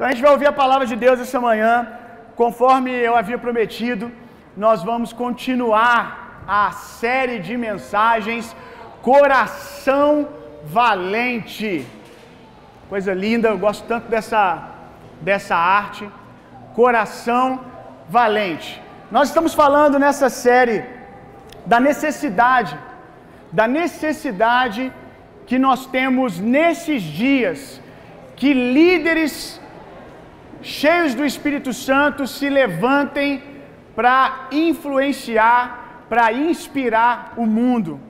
Então a gente vai ouvir a palavra de Deus essa manhã. Conforme eu havia prometido, nós vamos continuar a série de mensagens Coração Valente. Coisa linda, eu gosto tanto dessa, dessa arte. Coração Valente. Nós estamos falando nessa série da necessidade, da necessidade que nós temos nesses dias que líderes cheios do Espírito Santo se levantem para influenciar, para inspirar o mundo.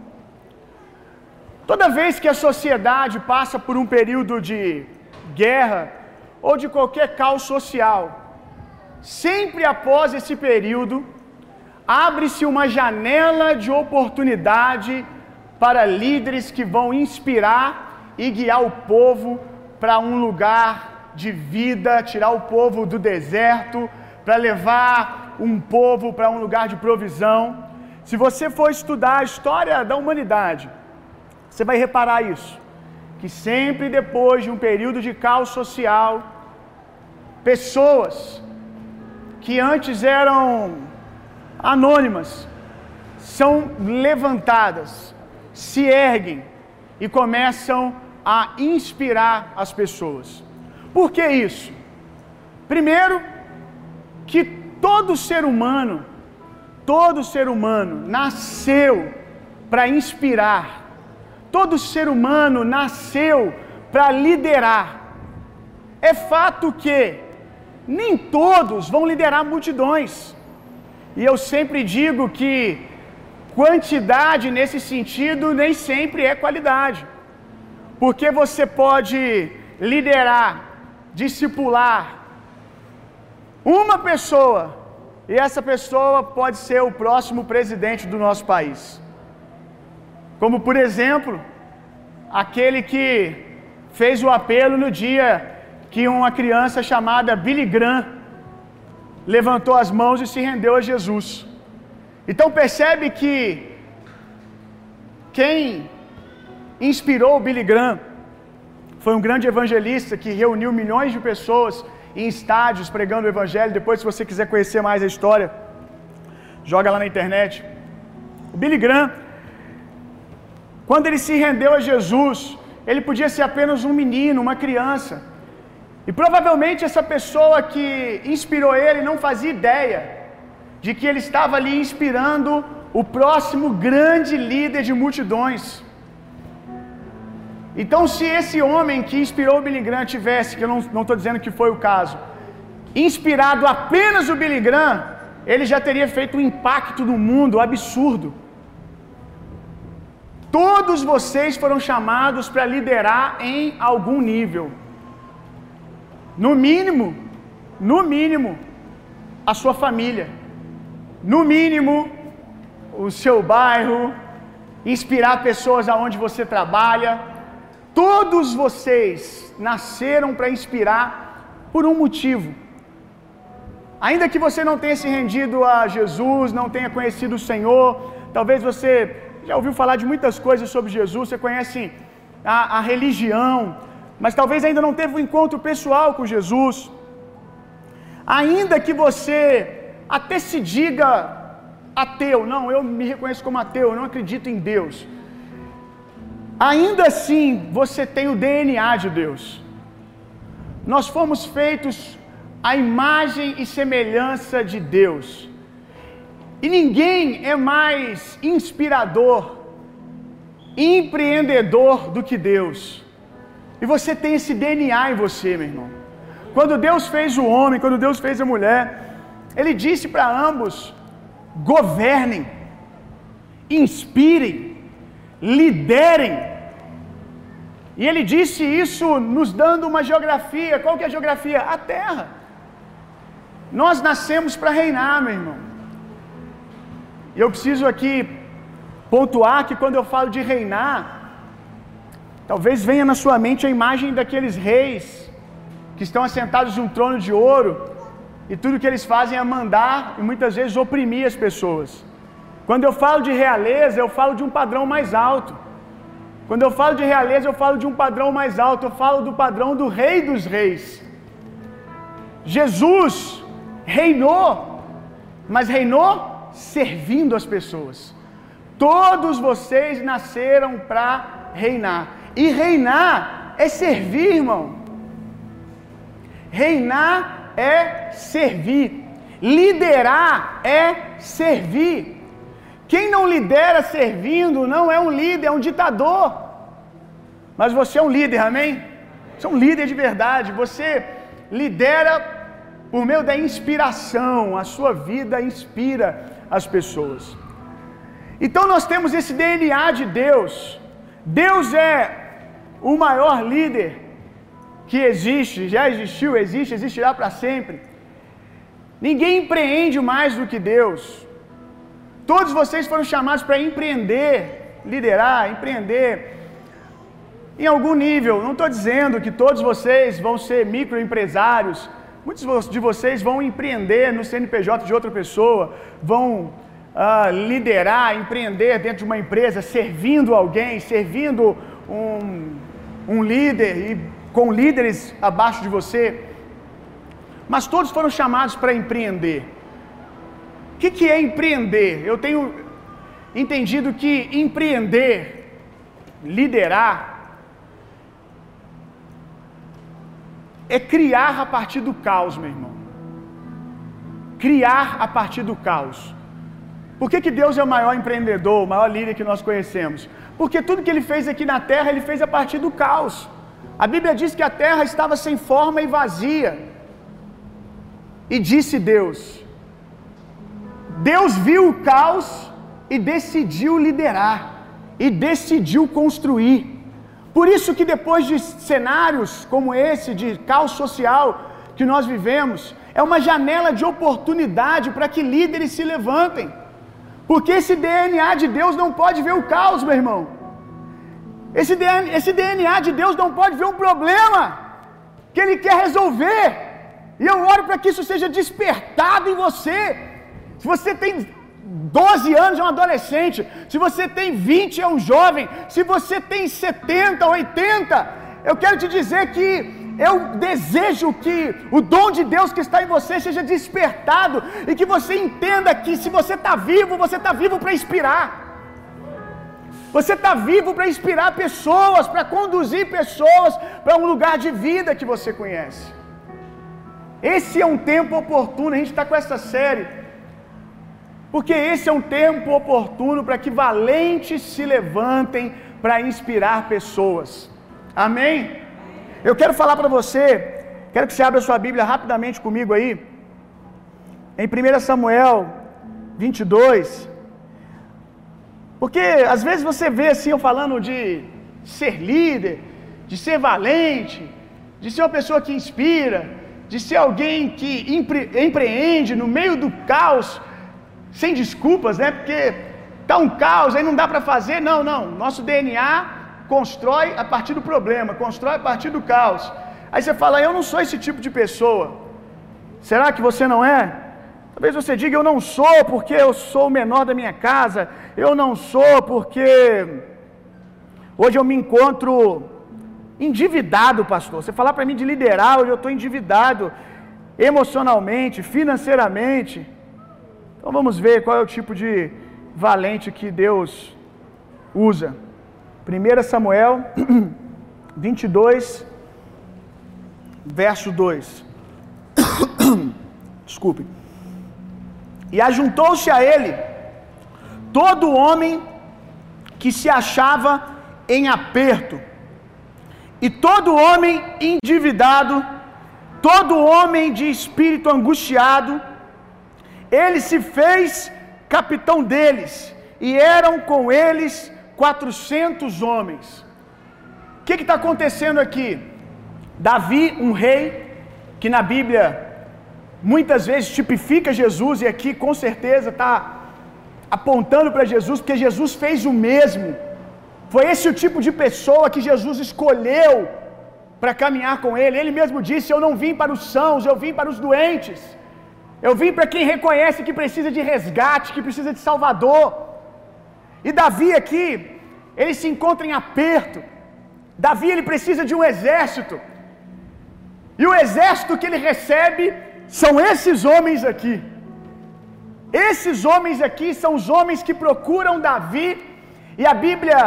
Toda vez que a sociedade passa por um período de guerra ou de qualquer caos social, sempre após esse período, abre-se uma janela de oportunidade para líderes que vão inspirar e guiar o povo para um lugar de vida, tirar o povo do deserto, para levar um povo para um lugar de provisão. Se você for estudar a história da humanidade, você vai reparar isso, que sempre depois de um período de caos social, pessoas que antes eram anônimas são levantadas, se erguem e começam a inspirar as pessoas. Por que isso? Primeiro, que todo ser humano, todo ser humano nasceu para inspirar. Todo ser humano nasceu para liderar. É fato que nem todos vão liderar multidões. E eu sempre digo que quantidade nesse sentido nem sempre é qualidade. Porque você pode liderar, discipular uma pessoa, e essa pessoa pode ser o próximo presidente do nosso país. Como, por exemplo, aquele que fez o apelo no dia que uma criança chamada Billy Graham levantou as mãos e se rendeu a Jesus. Então percebe que quem inspirou Billy Graham foi um grande evangelista que reuniu milhões de pessoas em estádios pregando o evangelho. Depois, se você quiser conhecer mais a história, joga lá na internet. O Billy Graham, quando ele se rendeu a Jesus, ele podia ser apenas um menino, uma criança. E provavelmente essa pessoa que inspirou ele não fazia ideia de que ele estava ali inspirando o próximo grande líder de multidões. Então, se esse homem que inspirou o Billy Graham tivesse, que eu não estou dizendo que foi o caso, inspirado apenas o Billy Graham, ele já teria feito um impacto no mundo absurdo. Todos vocês foram chamados para liderar em algum nível. No mínimo, no mínimo, a sua família. No mínimo, o seu bairro, inspirar pessoas aonde você trabalha. Todos vocês nasceram para inspirar por um motivo. Ainda que você não tenha se rendido a Jesus, não tenha conhecido o Senhor, talvez você já ouviu falar de muitas coisas sobre Jesus, você conhece a, a religião, mas talvez ainda não teve um encontro pessoal com Jesus. Ainda que você até se diga ateu, não, eu me reconheço como ateu, eu não acredito em Deus. Ainda assim, você tem o DNA de Deus. Nós fomos feitos à imagem e semelhança de Deus. E ninguém é mais inspirador, empreendedor do que Deus. E você tem esse DNA em você, meu irmão. Quando Deus fez o homem, quando Deus fez a mulher, Ele disse para ambos: governem, inspirem, liderem. E Ele disse isso nos dando uma geografia. Qual que é a geografia? A terra. Nós nascemos para reinar, meu irmão. E eu preciso aqui pontuar que quando eu falo de reinar, talvez venha na sua mente a imagem daqueles reis que estão assentados em um trono de ouro e tudo que eles fazem é mandar e muitas vezes oprimir as pessoas. Quando eu falo de realeza, eu falo de um padrão mais alto. Quando eu falo de realeza, eu falo de um padrão mais alto, eu falo do padrão do Rei dos Reis. Jesus reinou, mas reinou servindo as pessoas. Todos vocês nasceram para reinar. E reinar é servir, irmão. Reinar é servir. Liderar é servir. Quem não lidera servindo não é um líder, é um ditador. Mas você é um líder, amém? Você é um líder de verdade. Você lidera por meio da inspiração. A sua vida inspira as pessoas. Então nós temos esse DNA de Deus. Deus é o maior líder que existe, já existiu, existe, existirá para sempre. Ninguém empreende mais do que Deus. Todos vocês foram chamados para empreender, liderar, empreender. Em algum nível, não estou dizendo que todos vocês vão ser microempresários. Muitos de vocês vão empreender no CNPJ de outra pessoa, vão uh, liderar, empreender dentro de uma empresa, servindo alguém, servindo um, um líder e com líderes abaixo de você. Mas todos foram chamados para empreender. Que, que é empreender? Eu tenho entendido que empreender, liderar, é criar a partir do caos, meu irmão. Criar a partir do caos. Por que, que Deus é o maior empreendedor, o maior líder que nós conhecemos? Porque tudo que ele fez aqui na terra, ele fez a partir do caos. A Bíblia diz que a terra estava sem forma e vazia. E disse Deus: Deus viu o caos e decidiu liderar, e decidiu construir. Por isso que depois de cenários como esse de caos social que nós vivemos, é uma janela de oportunidade para que líderes se levantem. Porque esse DNA de Deus não pode ver o caos, meu irmão. Esse DNA, esse DNA de Deus não pode ver um problema que Ele quer resolver. E eu oro para que isso seja despertado em você. Se você tem 12 anos, é um adolescente. Se você tem 20, é um jovem. Se você tem 70, 80, eu quero te dizer que eu desejo que o dom de Deus que está em você seja despertado e que você entenda que se você está vivo, você está vivo para inspirar. Você está vivo para inspirar pessoas, para conduzir pessoas para um lugar de vida que você conhece. Esse é um tempo oportuno, a gente está com essa série, porque esse é um tempo oportuno para que valentes se levantem para inspirar pessoas. Amém? Eu quero falar para você, quero que você abra sua Bíblia rapidamente comigo aí, em 1 Samuel 22. Porque às vezes você vê assim eu falando de ser líder, de ser valente, de ser uma pessoa que inspira, de ser alguém que empre empreende no meio do caos, sem desculpas, né? Porque tá um caos, aí não dá para fazer. Não, não. Nosso DNA constrói a partir do problema, constrói a partir do caos. Aí você fala, eu não sou esse tipo de pessoa. Será que você não é? Talvez você diga, eu não sou porque eu sou o menor da minha casa, eu não sou porque hoje eu me encontro endividado, pastor. Você falar para mim de liderar, hoje eu estou endividado emocionalmente, financeiramente. Então vamos ver qual é o tipo de valente que Deus usa. 1 Samuel 22, verso 2. Desculpe. E ajuntou-se a ele todo homem que se achava em aperto, e todo homem endividado, todo homem de espírito angustiado, ele se fez capitão deles, e eram com eles quatrocentos homens. O que está acontecendo aqui? Davi, um rei, que na Bíblia muitas vezes tipifica Jesus, e aqui com certeza está apontando para Jesus, porque Jesus fez o mesmo. Foi esse o tipo de pessoa que Jesus escolheu para caminhar com ele. Ele mesmo disse: Eu não vim para os sãos, eu vim para os doentes. Eu vim para quem reconhece que precisa de resgate, que precisa de Salvador. E Davi aqui, ele se encontra em aperto. Davi ele precisa de um exército. E o exército que ele recebe são esses homens aqui. Esses homens aqui são os homens que procuram Davi, e a Bíblia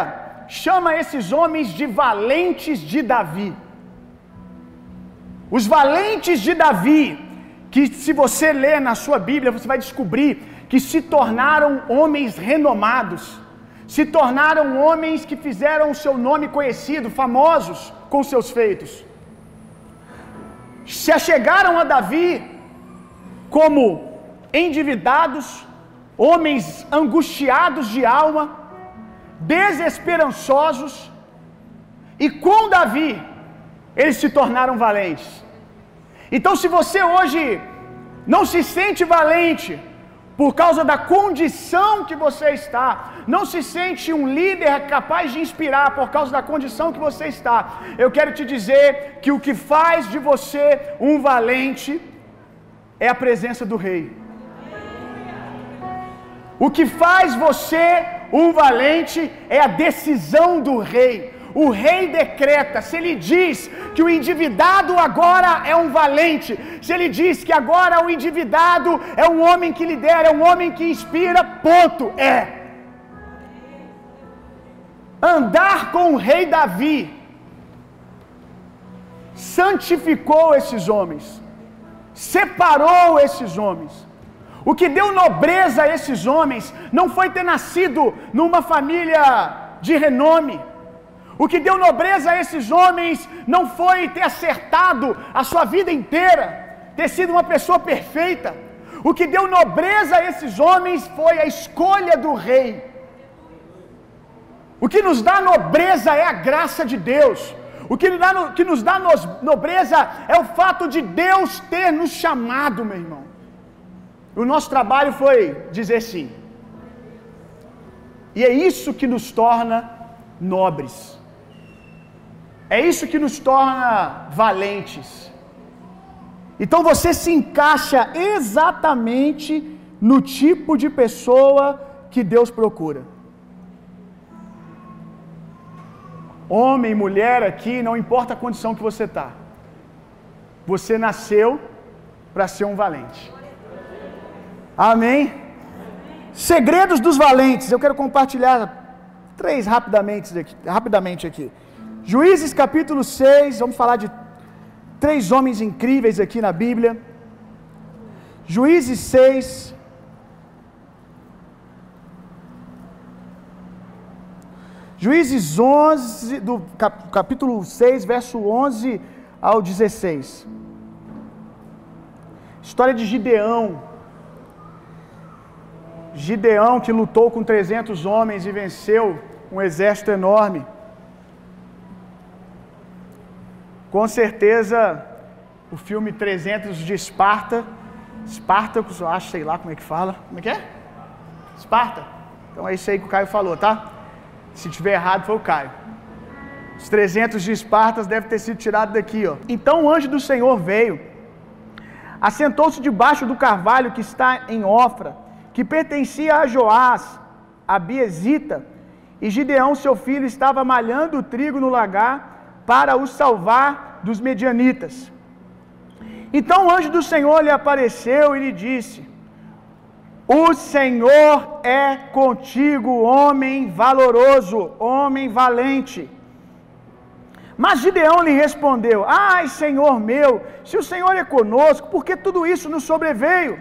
chama esses homens de valentes de Davi. Os valentes de Davi, que se você ler na sua Bíblia, você vai descobrir que se tornaram homens renomados, se tornaram homens que fizeram o seu nome conhecido, famosos com seus feitos. Se achegaram a Davi como endividados, homens angustiados de alma, desesperançosos, e com Davi eles se tornaram valentes. Então, se você hoje não se sente valente por causa da condição que você está, não se sente um líder capaz de inspirar por causa da condição que você está, eu quero te dizer que o que faz de você um valente é a presença do Rei. O que faz você um valente é a decisão do Rei. O rei decreta, se ele diz que o endividado agora é um valente, se ele diz que agora o endividado é um homem que lidera, é um homem que inspira, ponto, é. Andar com o rei Davi santificou esses homens, separou esses homens. O que deu nobreza a esses homens não foi ter nascido numa família de renome. O que deu nobreza a esses homens não foi ter acertado a sua vida inteira, ter sido uma pessoa perfeita. O que deu nobreza a esses homens foi a escolha do rei. O que nos dá nobreza é a graça de Deus. O que nos dá, que nos dá nobreza é o fato de Deus ter nos chamado, meu irmão. O nosso trabalho foi dizer sim. E é isso que nos torna nobres. É isso que nos torna valentes. Então você se encaixa exatamente no tipo de pessoa que Deus procura. Homem, mulher aqui, não importa a condição que você está. Você nasceu para ser um valente. Amém? Segredos dos valentes. Eu quero compartilhar três rapidamente aqui. Rapidamente aqui. Juízes capítulo 6, vamos falar de três homens incríveis aqui na Bíblia. Juízes 6. Juízes 11, do capítulo 6, verso 11 ao 16. História de Gideão. Gideão que lutou com 300 homens e venceu um exército enorme. Com certeza, o filme 300 de Esparta, Espartacus, eu acho, sei lá como é que fala. Como é que é? Esparta. Então é isso aí que o Caio falou, tá? Se tiver errado, foi o Caio. Os 300 de Espartas devem ter sido tirados daqui, ó. Então o anjo do Senhor veio, assentou-se debaixo do carvalho que está em Ofra, que pertencia a Joás, a Biesita, e Gideão, seu filho, estava malhando o trigo no lagar para o salvar dos medianitas. Então o anjo do Senhor lhe apareceu e lhe disse: O Senhor é contigo, homem valoroso, homem valente. Mas Gideão lhe respondeu: Ai, Senhor meu, se o Senhor é conosco, por que tudo isso nos sobreveio?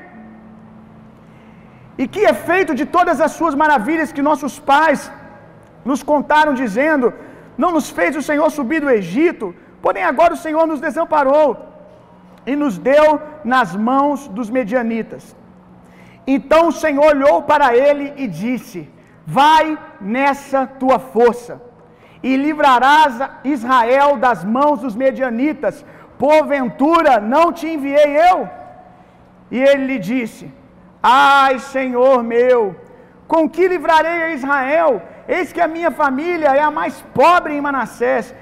E que é feito de todas as suas maravilhas que nossos pais nos contaram, dizendo: Não nos fez o Senhor subir do Egito, porém agora o Senhor nos desamparou e nos deu nas mãos dos medianitas. Então o Senhor olhou para ele e disse: Vai nessa tua força, e livrarás Israel das mãos dos medianitas. Porventura não te enviei eu? E ele lhe disse: Ai, Senhor meu, com que livrarei a Israel? Eis que a minha família é a mais pobre em Manassés,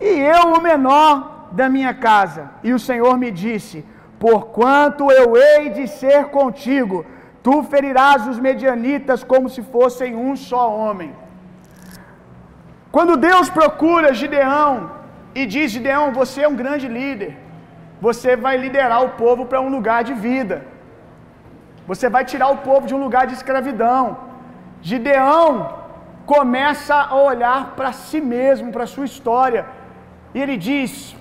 e eu o menor da minha casa. E o Senhor me disse: Porquanto eu hei de ser contigo, tu ferirás os medianitas como se fossem um só homem. Quando Deus procura Gideão e diz: Gideão, você é um grande líder, você vai liderar o povo para um lugar de vida. Você vai tirar o povo de um lugar de escravidão. Gideão começa a olhar para si mesmo, para a sua história, e ele diz: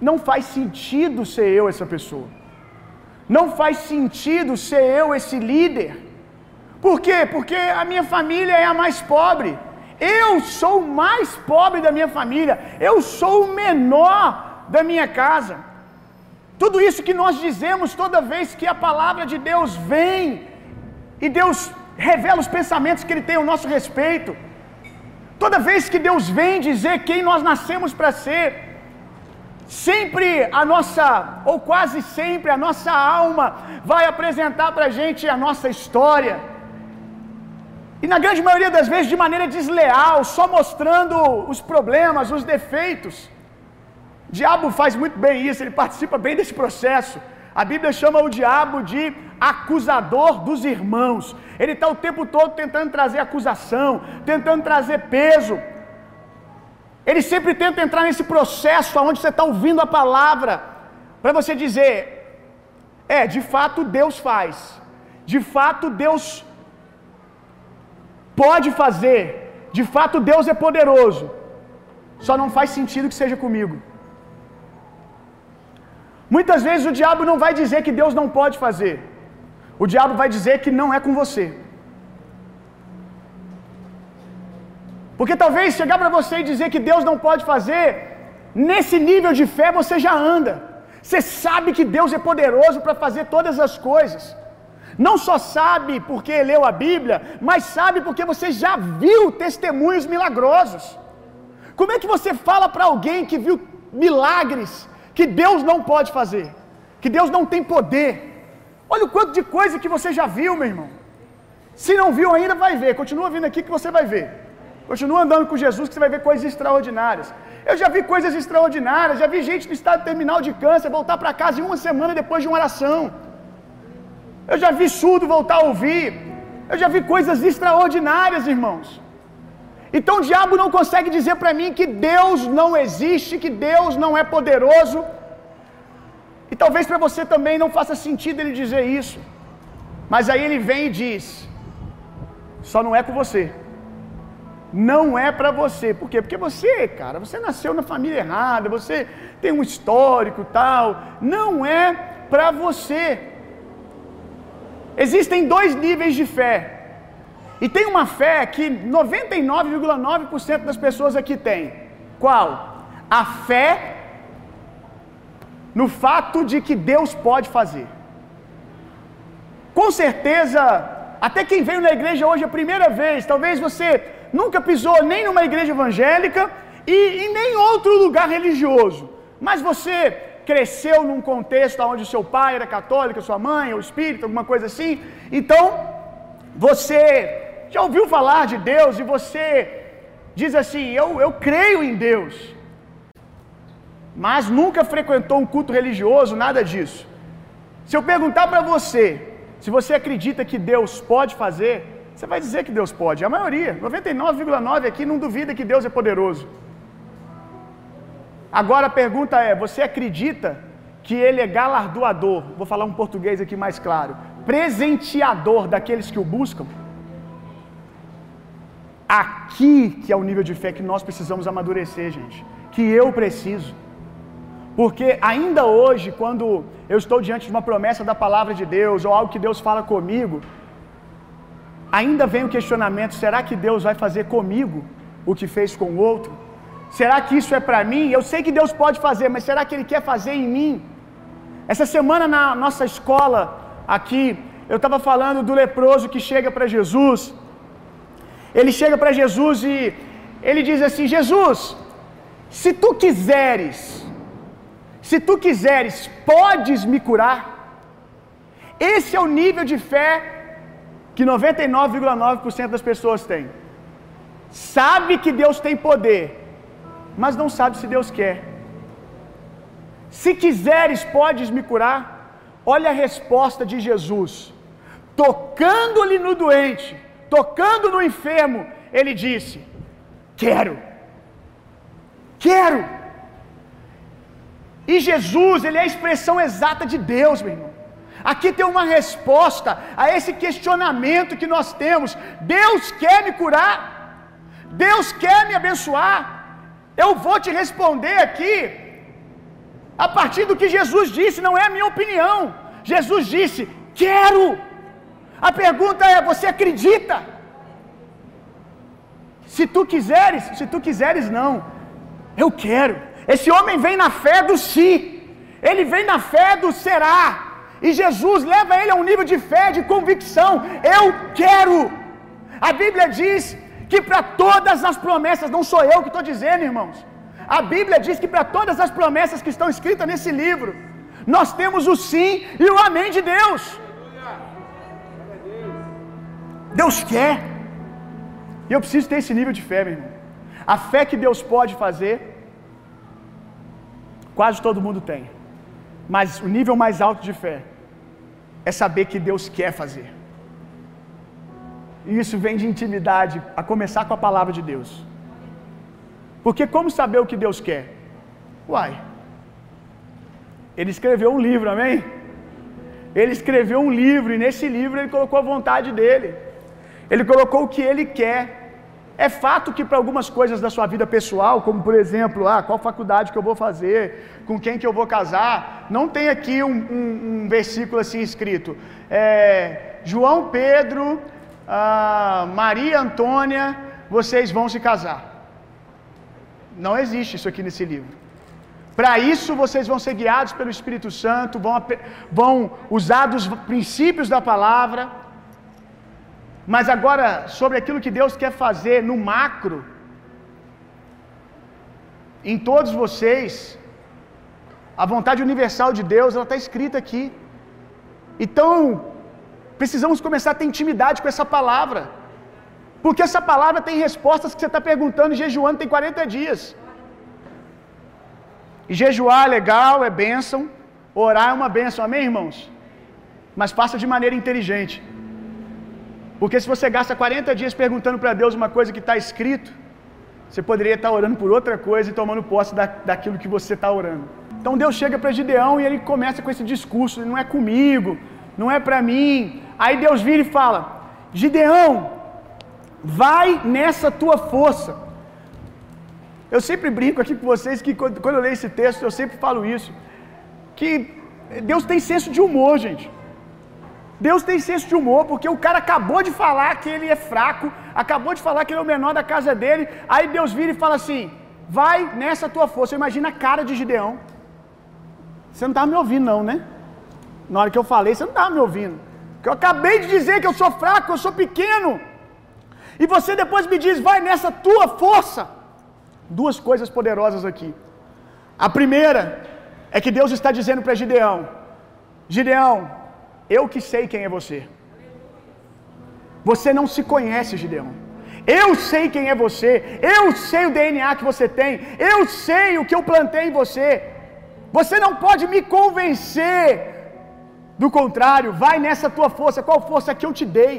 não faz sentido ser eu essa pessoa. Não faz sentido ser eu esse líder. Por quê? Porque a minha família é a mais pobre. Eu sou o mais pobre da minha família. Eu sou o menor da minha casa. Tudo isso que nós dizemos toda vez que a palavra de Deus vem e Deus revela os pensamentos que Ele tem ao nosso respeito. Toda vez que Deus vem dizer quem nós nascemos para ser, sempre a nossa, ou quase sempre, a nossa alma vai apresentar para a gente a nossa história. E na grande maioria das vezes de maneira desleal, só mostrando os problemas, os defeitos. O diabo faz muito bem isso, ele participa bem desse processo. A Bíblia chama o diabo de acusador dos irmãos. Ele está o tempo todo tentando trazer acusação, tentando trazer peso. Ele sempre tenta entrar nesse processo onde você está ouvindo a palavra, para você dizer: é, de fato Deus faz, de fato Deus pode fazer, de fato Deus é poderoso, só não faz sentido que seja comigo. Muitas vezes o diabo não vai dizer que Deus não pode fazer, o diabo vai dizer que não é com você. Porque talvez chegar para você e dizer que Deus não pode fazer, nesse nível de fé você já anda. Você sabe que Deus é poderoso para fazer todas as coisas. Não só sabe porque leu a Bíblia, mas sabe porque você já viu testemunhos milagrosos. Como é que você fala para alguém que viu milagres que Deus não pode fazer? Que Deus não tem poder? Olha o quanto de coisa que você já viu, meu irmão. Se não viu ainda, vai ver. Continua vindo aqui que você vai ver. Continua andando com Jesus que você vai ver coisas extraordinárias. Eu já vi coisas extraordinárias, já vi gente no estado terminal de câncer voltar para casa em uma semana depois de uma oração. Eu já vi surdo voltar a ouvir. Eu já vi coisas extraordinárias, irmãos. Então o diabo não consegue dizer para mim que Deus não existe, que Deus não é poderoso. Talvez para você também não faça sentido ele dizer isso. Mas aí ele vem e diz: só não é com você. Não é para você. Por quê? Porque você, cara, você nasceu na família errada, você tem um histórico tal. Não é para você. Existem dois níveis de fé. E tem uma fé que 99,9% das pessoas aqui têm. Qual? A fé no fato de que Deus pode fazer. Com certeza, até quem veio na igreja hoje a primeira vez, talvez você nunca pisou nem numa igreja evangélica e em nem outro lugar religioso, mas você cresceu num contexto onde seu pai era católico, sua mãe, ou espírito, alguma coisa assim. Então, você já ouviu falar de Deus e você diz assim: Eu, eu creio em Deus, mas nunca frequentou um culto religioso, nada disso. Se eu perguntar para você se você acredita que Deus pode fazer, você vai dizer que Deus pode. A maioria, 99,9 aqui, não duvida que Deus é poderoso. Agora a pergunta é: você acredita que Ele é galardoador? Vou falar um português aqui mais claro. Presenteador daqueles que o buscam? Aqui que é o nível de fé que nós precisamos amadurecer, gente. Que eu preciso. Porque ainda hoje, quando eu estou diante de uma promessa da palavra de Deus, ou algo que Deus fala comigo, ainda vem o questionamento: será que Deus vai fazer comigo o que fez com o outro? Será que isso é para mim? Eu sei que Deus pode fazer, mas será que Ele quer fazer em mim? Essa semana na nossa escola aqui, eu estava falando do leproso que chega para Jesus. Ele chega para Jesus e ele diz assim: Jesus, se tu quiseres, se tu quiseres, podes me curar. Esse é o nível de fé que 99,9% das pessoas têm. Sabe que Deus tem poder, mas não sabe se Deus quer. Se quiseres, podes me curar. Olha a resposta de Jesus. Tocando-lhe no doente, tocando no enfermo, ele disse: Quero, quero. E Jesus, ele é a expressão exata de Deus, meu irmão. Aqui tem uma resposta a esse questionamento que nós temos. Deus quer me curar? Deus quer me abençoar? Eu vou te responder aqui a partir do que Jesus disse, não é a minha opinião. Jesus disse: Quero. A pergunta é: Você acredita? Se tu quiseres, se tu quiseres, não. Eu quero. Esse homem vem na fé do si. Ele vem na fé do será. E Jesus leva ele a um nível de fé, de convicção. Eu quero. A Bíblia diz que para todas as promessas, não sou eu que estou dizendo, irmãos. A Bíblia diz que para todas as promessas que estão escritas nesse livro, nós temos o sim e o amém de Deus. Deus quer. E eu preciso ter esse nível de fé, meu irmão. A fé que Deus pode fazer, quase todo mundo tem. Mas o nível mais alto de fé é saber que Deus quer fazer. E isso vem de intimidade, a começar com a palavra de Deus. Porque como saber o que Deus quer? Uai. Ele escreveu um livro, amém? Ele escreveu um livro e nesse livro ele colocou a vontade dele. Ele colocou o que ele quer. É fato que para algumas coisas da sua vida pessoal, como por exemplo, ah, qual faculdade que eu vou fazer, com quem que eu vou casar, não tem aqui um, um, um versículo assim escrito. É, João Pedro, ah, Maria Antônia, vocês vão se casar. Não existe isso aqui nesse livro. Para isso vocês vão ser guiados pelo Espírito Santo, vão, vão usar dos princípios da palavra. Mas agora, sobre aquilo que Deus quer fazer no macro, em todos vocês, a vontade universal de Deus, ela está escrita aqui. Então, precisamos começar a ter intimidade com essa palavra. Porque essa palavra tem respostas que você está perguntando e jejuando tem 40 dias. E jejuar é legal, é bênção. Orar é uma bênção, amém, irmãos? Mas faça de maneira inteligente. Porque se você gasta 40 dias perguntando para Deus uma coisa que está escrito, você poderia estar orando por outra coisa e tomando posse da, daquilo que você está orando. Então Deus chega para Gideão e ele começa com esse discurso: não é comigo, não é para mim. Aí Deus vira e fala: Gideão, vai nessa tua força. Eu sempre brinco aqui com vocês que quando eu leio esse texto, eu sempre falo isso. Que Deus tem senso de humor, gente. Deus tem senso de humor, porque o cara acabou de falar que ele é fraco, acabou de falar que ele é o menor da casa dele, aí Deus vira e fala assim: vai nessa tua força. Imagina a cara de Gideão. Você não estava me ouvindo, não, né? Na hora que eu falei, você não estava me ouvindo. Porque eu acabei de dizer que eu sou fraco, eu sou pequeno. E você depois me diz, vai nessa tua força. Duas coisas poderosas aqui. A primeira é que Deus está dizendo para Gideão: Gideão, eu que sei quem é você. Você não se conhece, Gideão. Eu sei quem é você. Eu sei o DNA que você tem. Eu sei o que eu plantei em você. Você não pode me convencer. Do contrário, vai nessa tua força. Qual força que eu te dei?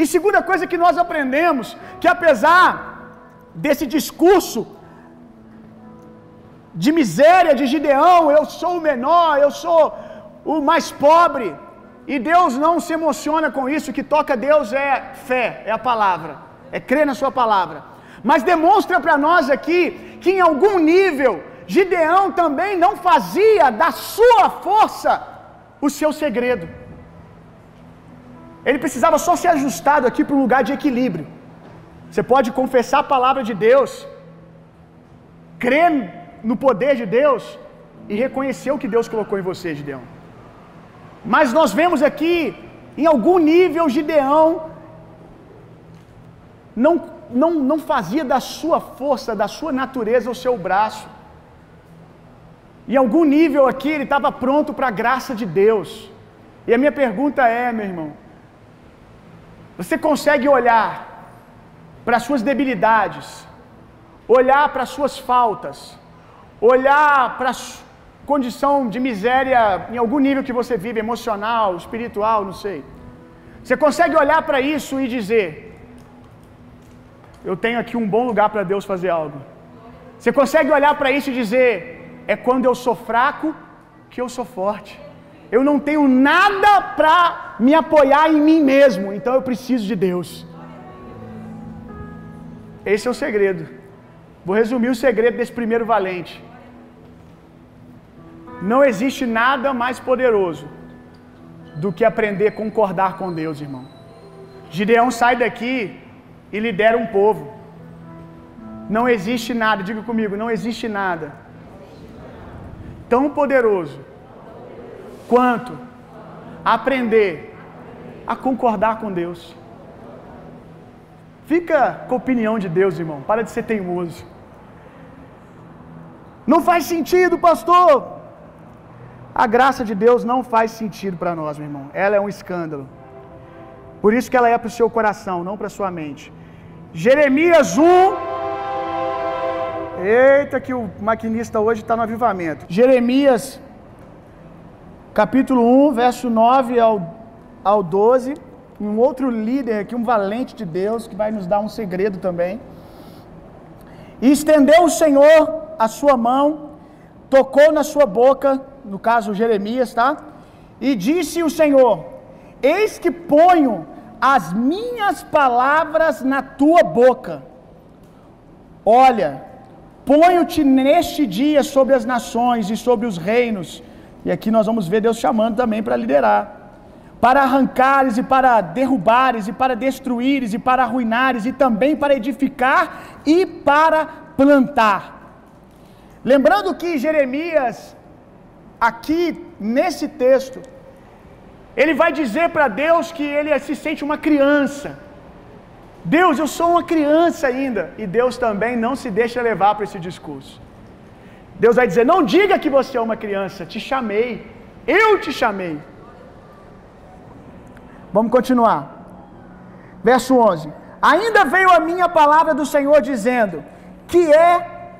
E segunda coisa que nós aprendemos, que apesar desse discurso de miséria de Gideão, eu sou o menor, eu sou o mais pobre. E Deus não se emociona com isso, o que toca Deus é fé, é a palavra, é crer na Sua palavra. Mas demonstra para nós aqui que em algum nível Gideão também não fazia da sua força o seu segredo. Ele precisava só ser ajustado aqui para um lugar de equilíbrio. Você pode confessar a palavra de Deus, crer no poder de Deus e reconhecer o que Deus colocou em você, Gideão. Mas nós vemos aqui, em algum nível, Gideão não, não, não fazia da sua força, da sua natureza, o seu braço. Em algum nível aqui, ele estava pronto para a graça de Deus. E a minha pergunta é, meu irmão: você consegue olhar para as suas debilidades, olhar para as suas faltas, olhar para condição de miséria em algum nível que você vive, emocional, espiritual, não sei. Você consegue olhar para isso e dizer: Eu tenho aqui um bom lugar para Deus fazer algo. Você consegue olhar para isso e dizer: é quando eu sou fraco que eu sou forte. Eu não tenho nada para me apoiar em mim mesmo, então eu preciso de Deus. Esse é o segredo. Vou resumir o segredo desse primeiro valente. Não existe nada mais poderoso do que aprender a concordar com Deus, irmão. Gideão sai daqui e lidera um povo. Não existe nada, diga comigo, não existe nada tão poderoso quanto aprender a concordar com Deus. Fica com a opinião de Deus, irmão. Para de ser teimoso. Não faz sentido, pastor. A graça de Deus não faz sentido para nós, meu irmão. Ela é um escândalo. Por isso que ela é para o seu coração, não para sua mente. Jeremias 1. Eita, que o maquinista hoje está no avivamento. Jeremias, capítulo 1, verso 9 ao, ao 12. Um outro líder aqui, um valente de Deus, que vai nos dar um segredo também. E estendeu o Senhor a sua mão, tocou na sua boca, no caso Jeremias, tá? E disse o Senhor: Eis que ponho as minhas palavras na tua boca. Olha, ponho-te neste dia sobre as nações e sobre os reinos. E aqui nós vamos ver Deus chamando também para liderar. Para arrancares e para derrubares, e para destruíres, e para arruinares, e também para edificar e para plantar. Lembrando que Jeremias, aqui nesse texto, ele vai dizer para Deus que ele se sente uma criança. Deus, eu sou uma criança ainda. E Deus também não se deixa levar para esse discurso. Deus vai dizer: Não diga que você é uma criança, te chamei, eu te chamei. Vamos continuar. Verso 11: Ainda veio a minha palavra do Senhor dizendo: Que é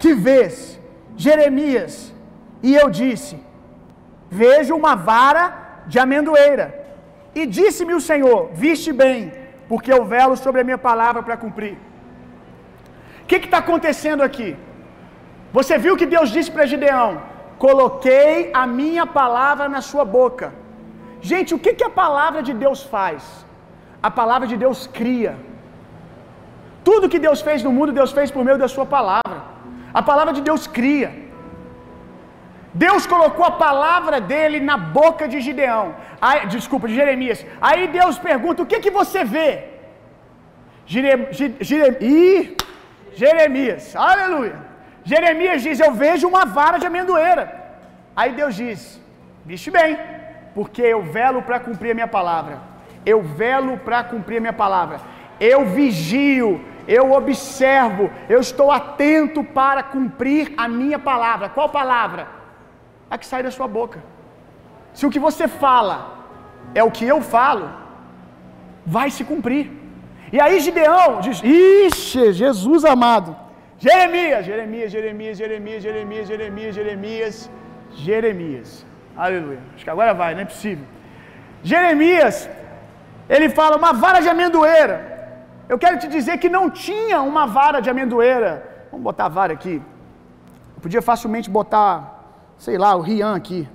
que vês, Jeremias? E eu disse: Vejo uma vara de amendoeira. E disse-me o Senhor: Viste bem, porque eu velo sobre a minha palavra para cumprir. O que está acontecendo aqui? Você viu que Deus disse para Gideão: Coloquei a minha palavra na sua boca. Gente, o que, que a palavra de Deus faz? A palavra de Deus cria. Tudo que Deus fez no mundo, Deus fez por meio da sua palavra. A palavra de Deus cria. Deus colocou a palavra dele na boca de Gideão. Aí, desculpa, de Jeremias. Aí Deus pergunta: O que que você vê? Jeremias, aleluia. Jeremias diz: Eu vejo uma vara de amendoeira. Aí Deus diz: Viste bem, porque eu velo para cumprir a minha palavra. Eu velo para cumprir a minha palavra. Eu vigio, eu observo, eu estou atento para cumprir a minha palavra. Qual palavra? A que sai da sua boca. Se o que você fala é o que eu falo, vai se cumprir. E aí Gideão diz: Ixi, Jesus amado. Jeremias, Jeremias, Jeremias, Jeremias, Jeremias, Jeremias, Jeremias, Jeremias. Aleluia. Acho que agora vai, não é possível. Jeremias, ele fala uma vara de amendoeira. Eu quero te dizer que não tinha uma vara de amendoeira. Vamos botar a vara aqui. Eu podia facilmente botar, sei lá, o Rian aqui.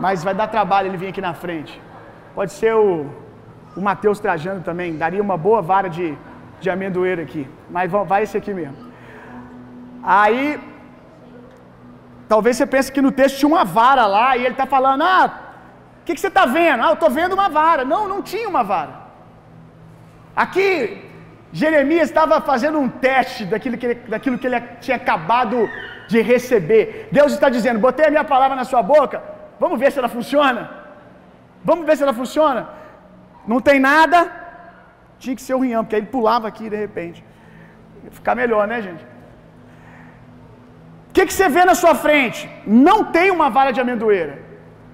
Mas vai dar trabalho ele vir aqui na frente. Pode ser o, o Mateus Trajano também. Daria uma boa vara de, de amendoeira aqui. Mas vai esse aqui mesmo. Aí, talvez você pense que no texto tinha uma vara lá e ele está falando: Ah, o que, que, você está vendo? Ah, eu estou vendo uma vara. Não, não tinha uma vara. Aqui, Jeremias estava fazendo um teste daquilo que, ele, daquilo que ele tinha acabado de receber. Deus está dizendo: Botei a minha palavra na sua boca, vamos ver se ela funciona. Vamos ver se ela funciona. Não tem nada, tinha que ser o Rian, porque ele pulava aqui de repente. Ia ficar melhor, né, gente? O que, que você vê na sua frente? Não tem uma vara de amendoeira.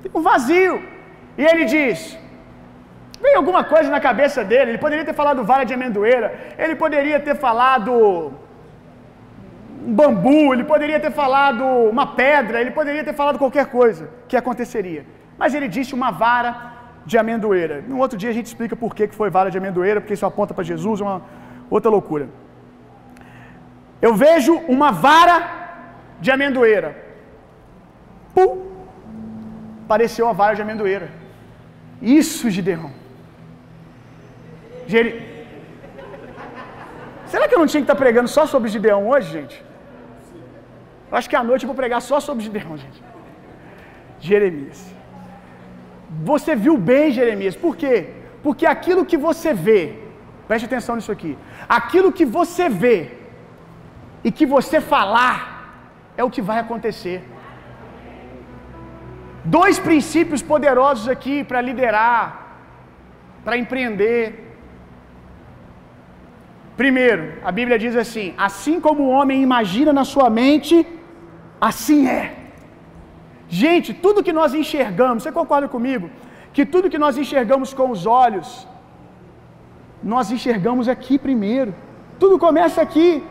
Tem um vazio. E ele diz: Vem alguma coisa na cabeça dele. Ele poderia ter falado vara de amendoeira. Ele poderia ter falado um bambu. Ele poderia ter falado uma pedra. Ele poderia ter falado qualquer coisa que aconteceria. Mas ele disse uma vara de amendoeira. No outro dia a gente explica por que foi vara de amendoeira, porque isso aponta para Jesus, uma outra loucura. Eu vejo uma vara de amendoeira. Pum! Apareceu a vara de amendoeira. Isso, Gideão. Gere... Será que eu não tinha que estar pregando só sobre Gideão hoje, gente? Eu acho que à noite eu vou pregar só sobre Gideão, gente. Jeremias. Você viu bem, Jeremias. Por quê? Porque aquilo que você vê, preste atenção nisso aqui. Aquilo que você vê e que você falar é o que vai acontecer. Dois princípios poderosos aqui para liderar, para empreender. Primeiro, a Bíblia diz assim: assim como o homem imagina na sua mente, assim é. Gente, tudo que nós enxergamos, você concorda comigo? Que tudo que nós enxergamos com os olhos, nós enxergamos aqui primeiro. Tudo começa aqui.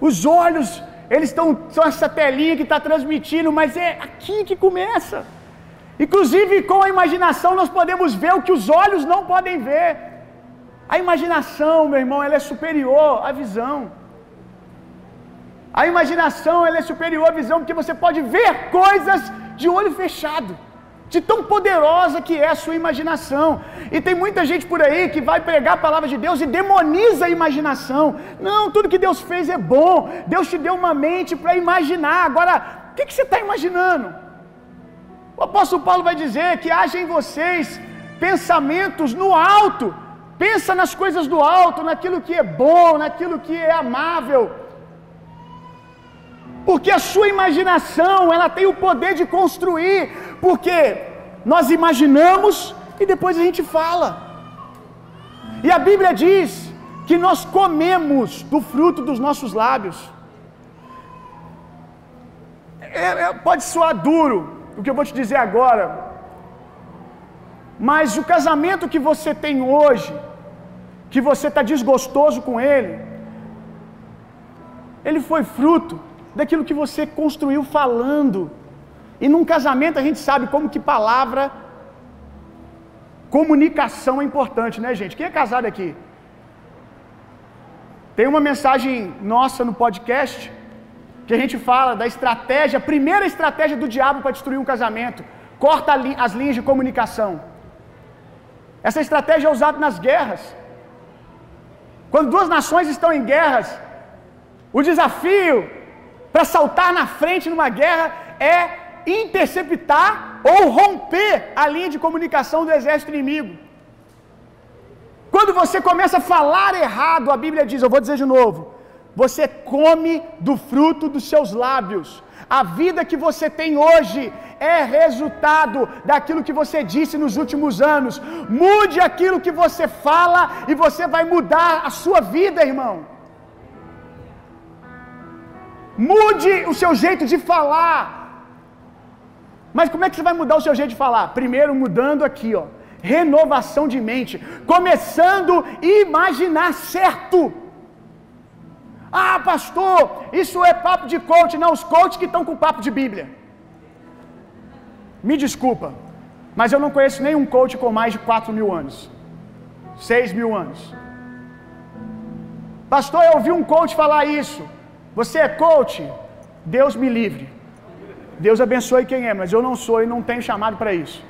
Os olhos, eles estão, são essa telinha que está transmitindo, mas é aqui que começa. Inclusive, com a imaginação, nós podemos ver o que os olhos não podem ver. A imaginação, meu irmão, ela é superior à visão. A imaginação ela é superior à visão, porque você pode ver coisas de olho fechado, de tão poderosa que é a sua imaginação. E tem muita gente por aí que vai pregar a palavra de Deus e demoniza a imaginação. Não, tudo que Deus fez é bom. Deus te deu uma mente para imaginar. Agora, o que, que você está imaginando? O apóstolo Paulo vai dizer que haja em vocês pensamentos no alto. Pensa nas coisas do alto, naquilo que é bom, naquilo que é amável. Porque a sua imaginação, ela tem o poder de construir, porque nós imaginamos e depois a gente fala. E a Bíblia diz que nós comemos do fruto dos nossos lábios. É, é, pode soar duro o que eu vou te dizer agora, mas o casamento que você tem hoje, que você está desgostoso com ele, ele foi fruto daquilo que você construiu falando. E num casamento a gente sabe como que palavra, comunicação é importante, né, gente? Quem é casado aqui? Tem uma mensagem nossa no podcast que a gente fala da estratégia, a primeira estratégia do diabo para destruir um casamento: corta as linhas de comunicação. Essa estratégia é usada nas guerras. Quando duas nações estão em guerras, o desafio para saltar na frente numa guerra é interceptar ou romper a linha de comunicação do exército inimigo. Quando você começa a falar errado, a Bíblia diz, eu vou dizer de novo, você come do fruto dos seus lábios. A vida que você tem hoje é resultado daquilo que você disse nos últimos anos. Mude aquilo que você fala e você vai mudar a sua vida, irmão. Mude o seu jeito de falar. Mas como é que você vai mudar o seu jeito de falar? Primeiro mudando aqui, ó, renovação de mente, começando a imaginar certo. Ah, pastor, isso é papo de coach. Não, os coaches que estão com papo de Bíblia. Me desculpa, mas eu não conheço nenhum coach com mais de 4 mil anos, 6 mil anos. Pastor, eu ouvi um coach falar isso. Você é coach? Deus me livre. Deus abençoe quem é, mas eu não sou e não tenho chamado para isso.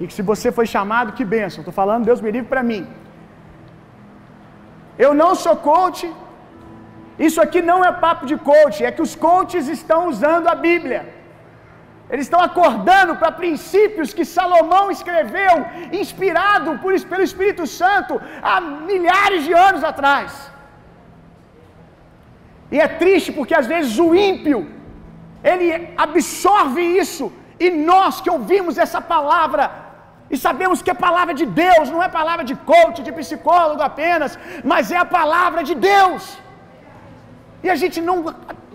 E que se você foi chamado, que bênção. Estou falando, Deus me livre para mim. Eu não sou coach. Isso aqui não é papo de coach, é que os coaches estão usando a Bíblia. Eles estão acordando para princípios que Salomão escreveu, inspirado por, pelo Espírito Santo, há milhares de anos atrás. E é triste porque às vezes o ímpio, ele absorve isso, e nós que ouvimos essa palavra, e sabemos que é palavra de Deus, não é palavra de coach, de psicólogo apenas, mas é a palavra de Deus. E a gente não,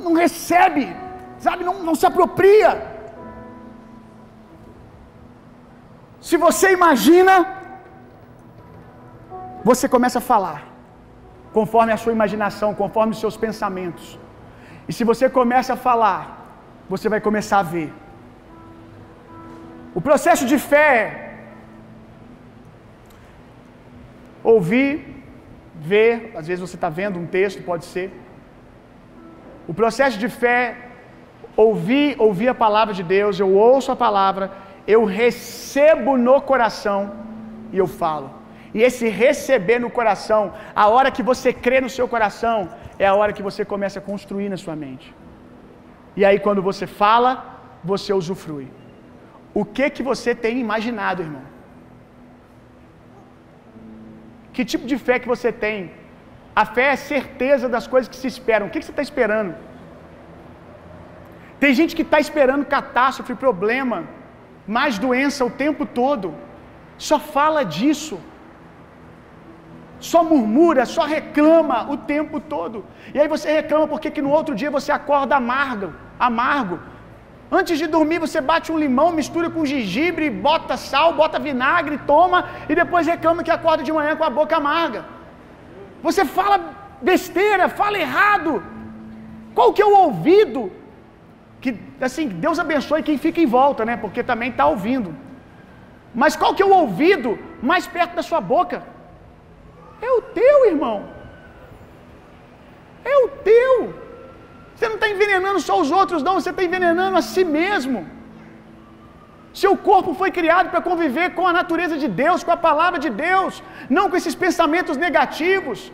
não recebe, sabe, não, não se apropria. Se você imagina, você começa a falar, conforme a sua imaginação, conforme os seus pensamentos. E se você começa a falar, você vai começar a ver. O processo de fé é ouvir, ver, às vezes você está vendo um texto, pode ser. O processo de fé ouvir, ouvir a palavra de Deus, eu ouço a palavra, eu recebo no coração e eu falo. E esse receber no coração, a hora que você crê no seu coração, é a hora que você começa a construir na sua mente. E aí quando você fala, você usufrui. O que que você tem imaginado, irmão? Que tipo de fé que você tem? A fé é certeza das coisas que se esperam. O que, que você está esperando? Tem gente que está esperando catástrofe, problema, mais doença o tempo todo. Só fala disso. Só murmura, só reclama o tempo todo. E aí você reclama porque que no outro dia você acorda amargo, amargo. Antes de dormir você bate um limão, mistura com gengibre, bota sal, bota vinagre, toma e depois reclama que acorda de manhã com a boca amarga. Você fala besteira, fala errado. Qual que é o ouvido? Que assim, Deus abençoe quem fica em volta, né? Porque também está ouvindo. Mas qual que é o ouvido mais perto da sua boca? É o teu, irmão. É o teu. Você não está envenenando só os outros, não, você está envenenando a si mesmo. Seu corpo foi criado para conviver com a natureza de Deus, com a palavra de Deus, não com esses pensamentos negativos,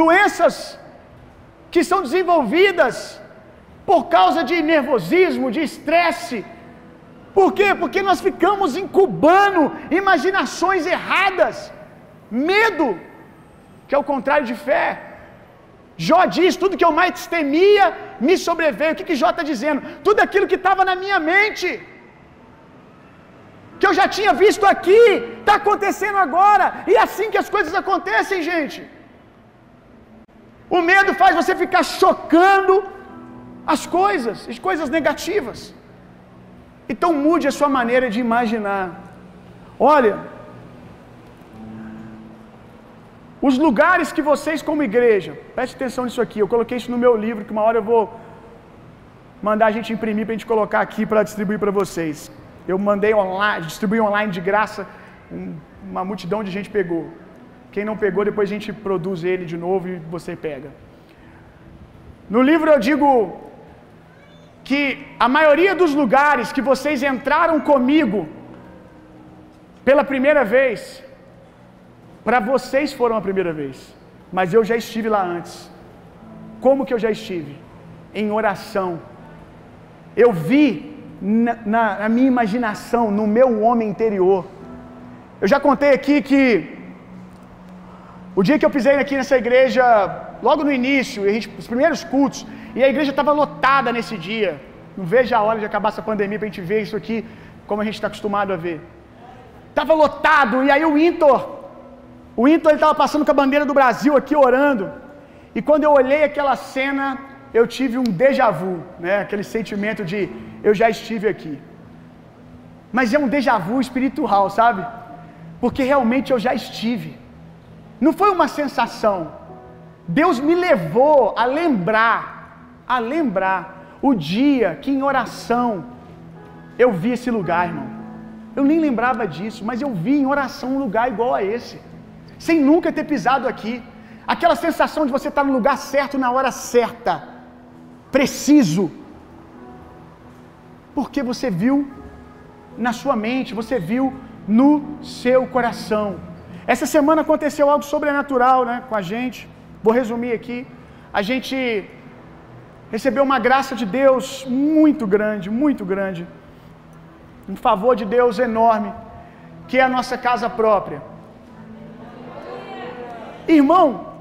doenças que são desenvolvidas por causa de nervosismo, de estresse. Por quê? Porque nós ficamos incubando imaginações erradas, medo, que é o contrário de fé. Jó diz: tudo que eu mais temia me sobreveio. O que, que Jó está dizendo? Tudo aquilo que estava na minha mente, que eu já tinha visto aqui, está acontecendo agora. E é assim que as coisas acontecem, gente. O medo faz você ficar chocando as coisas, as coisas negativas. Então mude a sua maneira de imaginar. Olha, os lugares que vocês, como igreja, preste atenção nisso aqui. Eu coloquei isso no meu livro, que uma hora eu vou mandar a gente imprimir para a gente colocar aqui para distribuir para vocês. Eu mandei online, distribuí online de graça, uma multidão de gente pegou. Quem não pegou, depois a gente produz ele de novo e você pega. No livro eu digo que a maioria dos lugares que vocês entraram comigo pela primeira vez, para vocês foram a primeira vez, mas eu já estive lá antes. Como que eu já estive? Em oração. Eu vi na, na, na minha imaginação, no meu homem interior. Eu já contei aqui que o dia que eu pisei aqui nessa igreja, logo no início, gente, os primeiros cultos, e a igreja estava lotada nesse dia. Não vejo a hora de acabar essa pandemia para a gente ver isso aqui, como a gente está acostumado a ver. Estava lotado, e aí o Intor, o Intor estava passando com a bandeira do Brasil aqui orando. E quando eu olhei aquela cena, eu tive um déjà vu, né? aquele sentimento de eu já estive aqui. Mas é um déjà vu espiritual, sabe? Porque realmente eu já estive. Não foi uma sensação. Deus me levou a lembrar, a lembrar o dia que em oração eu vi esse lugar, irmão. Eu nem lembrava disso, mas eu vi em oração um lugar igual a esse, sem nunca ter pisado aqui. Aquela sensação de você estar no lugar certo na hora certa, preciso, porque você viu na sua mente, você viu no seu coração. Essa semana aconteceu algo sobrenatural, né, com a gente. Vou resumir aqui. A gente recebeu uma graça de Deus muito grande, muito grande. Um favor de Deus enorme, que é a nossa casa própria. Irmão,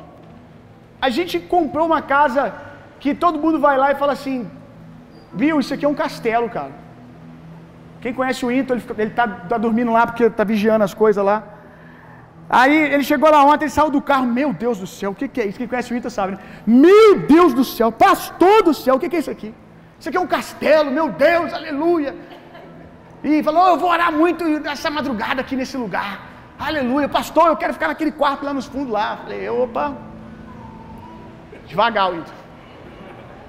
a gente comprou uma casa que todo mundo vai lá e fala assim: viu, isso aqui é um castelo, cara. Quem conhece o Inter, ele, ele tá, tá dormindo lá porque tá vigiando as coisas lá. Aí ele chegou lá ontem, saiu do carro, meu Deus do céu, o que, que é isso? Quem conhece o Inter sabe, né? Meu Deus do céu, pastor do céu, o que, que é isso aqui? Isso aqui é um castelo, meu Deus, aleluia. E falou, oh, eu vou orar muito essa madrugada aqui nesse lugar. Aleluia, pastor, eu quero ficar naquele quarto lá nos fundos lá. Falei, opa, devagar, Inter.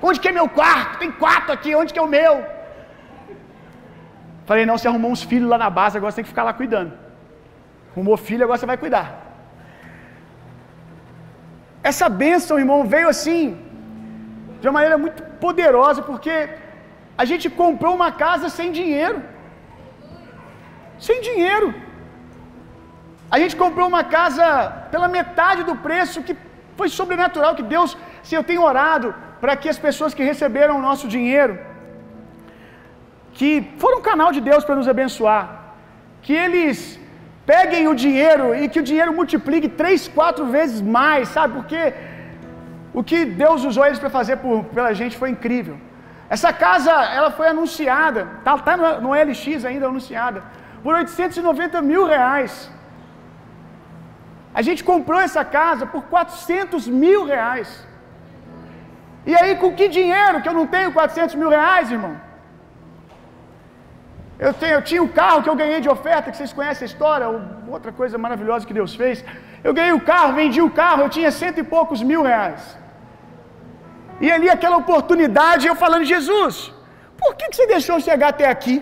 Onde que é meu quarto? Tem quarto aqui, onde que é o meu? Falei, não, você arrumou uns filhos lá na base, agora você tem que ficar lá cuidando. Arrumou filho, agora você vai cuidar. Essa bênção, irmão, veio assim, de uma maneira muito poderosa, porque A gente comprou uma casa sem dinheiro. Sem dinheiro. A gente comprou uma casa pela metade do preço, que foi sobrenatural, que Deus, se eu tenho orado para que as pessoas que receberam o nosso dinheiro, que foram um canal de Deus para nos abençoar, que eles peguem o dinheiro e que o dinheiro multiplique três, quatro vezes mais, sabe? Porque o que Deus usou eles para fazer por, pela gente foi incrível. Essa casa, ela foi anunciada, tá, tá no, no LX ainda anunciada, por 890 mil reais. A gente comprou essa casa por 400 mil reais. E aí, com que dinheiro que eu não tenho 400 mil reais, irmão? Eu, tenho, eu tinha o carro que eu ganhei de oferta, que vocês conhecem a história, outra coisa maravilhosa que Deus fez. Eu ganhei o carro, vendi o carro, eu tinha cento e poucos mil reais. E ali aquela oportunidade, eu falando, Jesus, por que, que você deixou chegar até aqui?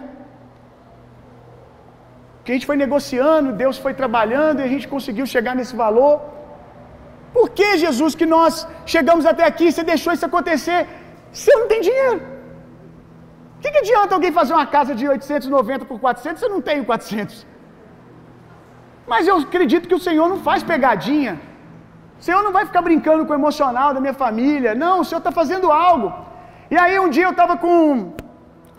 Que a gente foi negociando, Deus foi trabalhando e a gente conseguiu chegar nesse valor. Por que, Jesus, que nós chegamos até aqui, você deixou isso acontecer? Você não tem dinheiro. O que, que adianta alguém fazer uma casa de 890 por 400 se eu não tenho 400? Mas eu acredito que o Senhor não faz pegadinha. O Senhor não vai ficar brincando com o emocional da minha família. Não, o Senhor está fazendo algo. E aí um dia eu estava com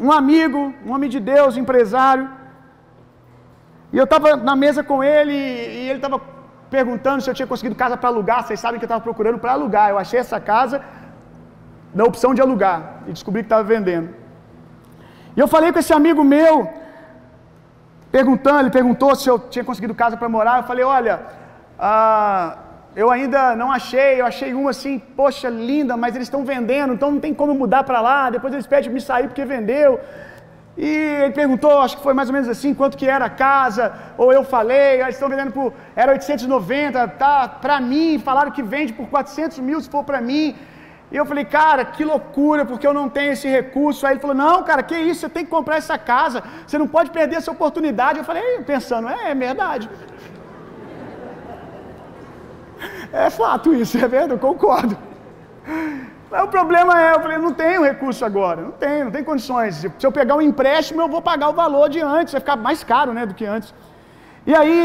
um amigo, um homem de Deus, empresário. E eu estava na mesa com ele e ele estava perguntando se eu tinha conseguido casa para alugar. Vocês sabem que eu estava procurando para alugar. Eu achei essa casa na opção de alugar e descobri que estava vendendo. E eu falei com esse amigo meu, perguntando, ele perguntou se eu tinha conseguido casa para morar. Eu falei: Olha, ah, eu ainda não achei, eu achei uma assim, poxa, linda, mas eles estão vendendo, então não tem como mudar para lá. Depois eles pedem para me sair porque vendeu. E ele perguntou, acho que foi mais ou menos assim, quanto que era a casa, ou eu falei, ah, eles estão vendendo por, era 890, tá, para mim, falaram que vende por 400 mil se for para mim. E eu falei, cara, que loucura, porque eu não tenho esse recurso. Aí ele falou, não, cara, que isso, você tem que comprar essa casa, você não pode perder essa oportunidade. Eu falei, pensando, é, é verdade. É fato isso, é verdade, eu concordo. Mas o problema é, eu falei, não tenho recurso agora, não tenho, não tenho condições. Se eu pegar um empréstimo, eu vou pagar o valor de antes, vai ficar mais caro né, do que antes. E aí,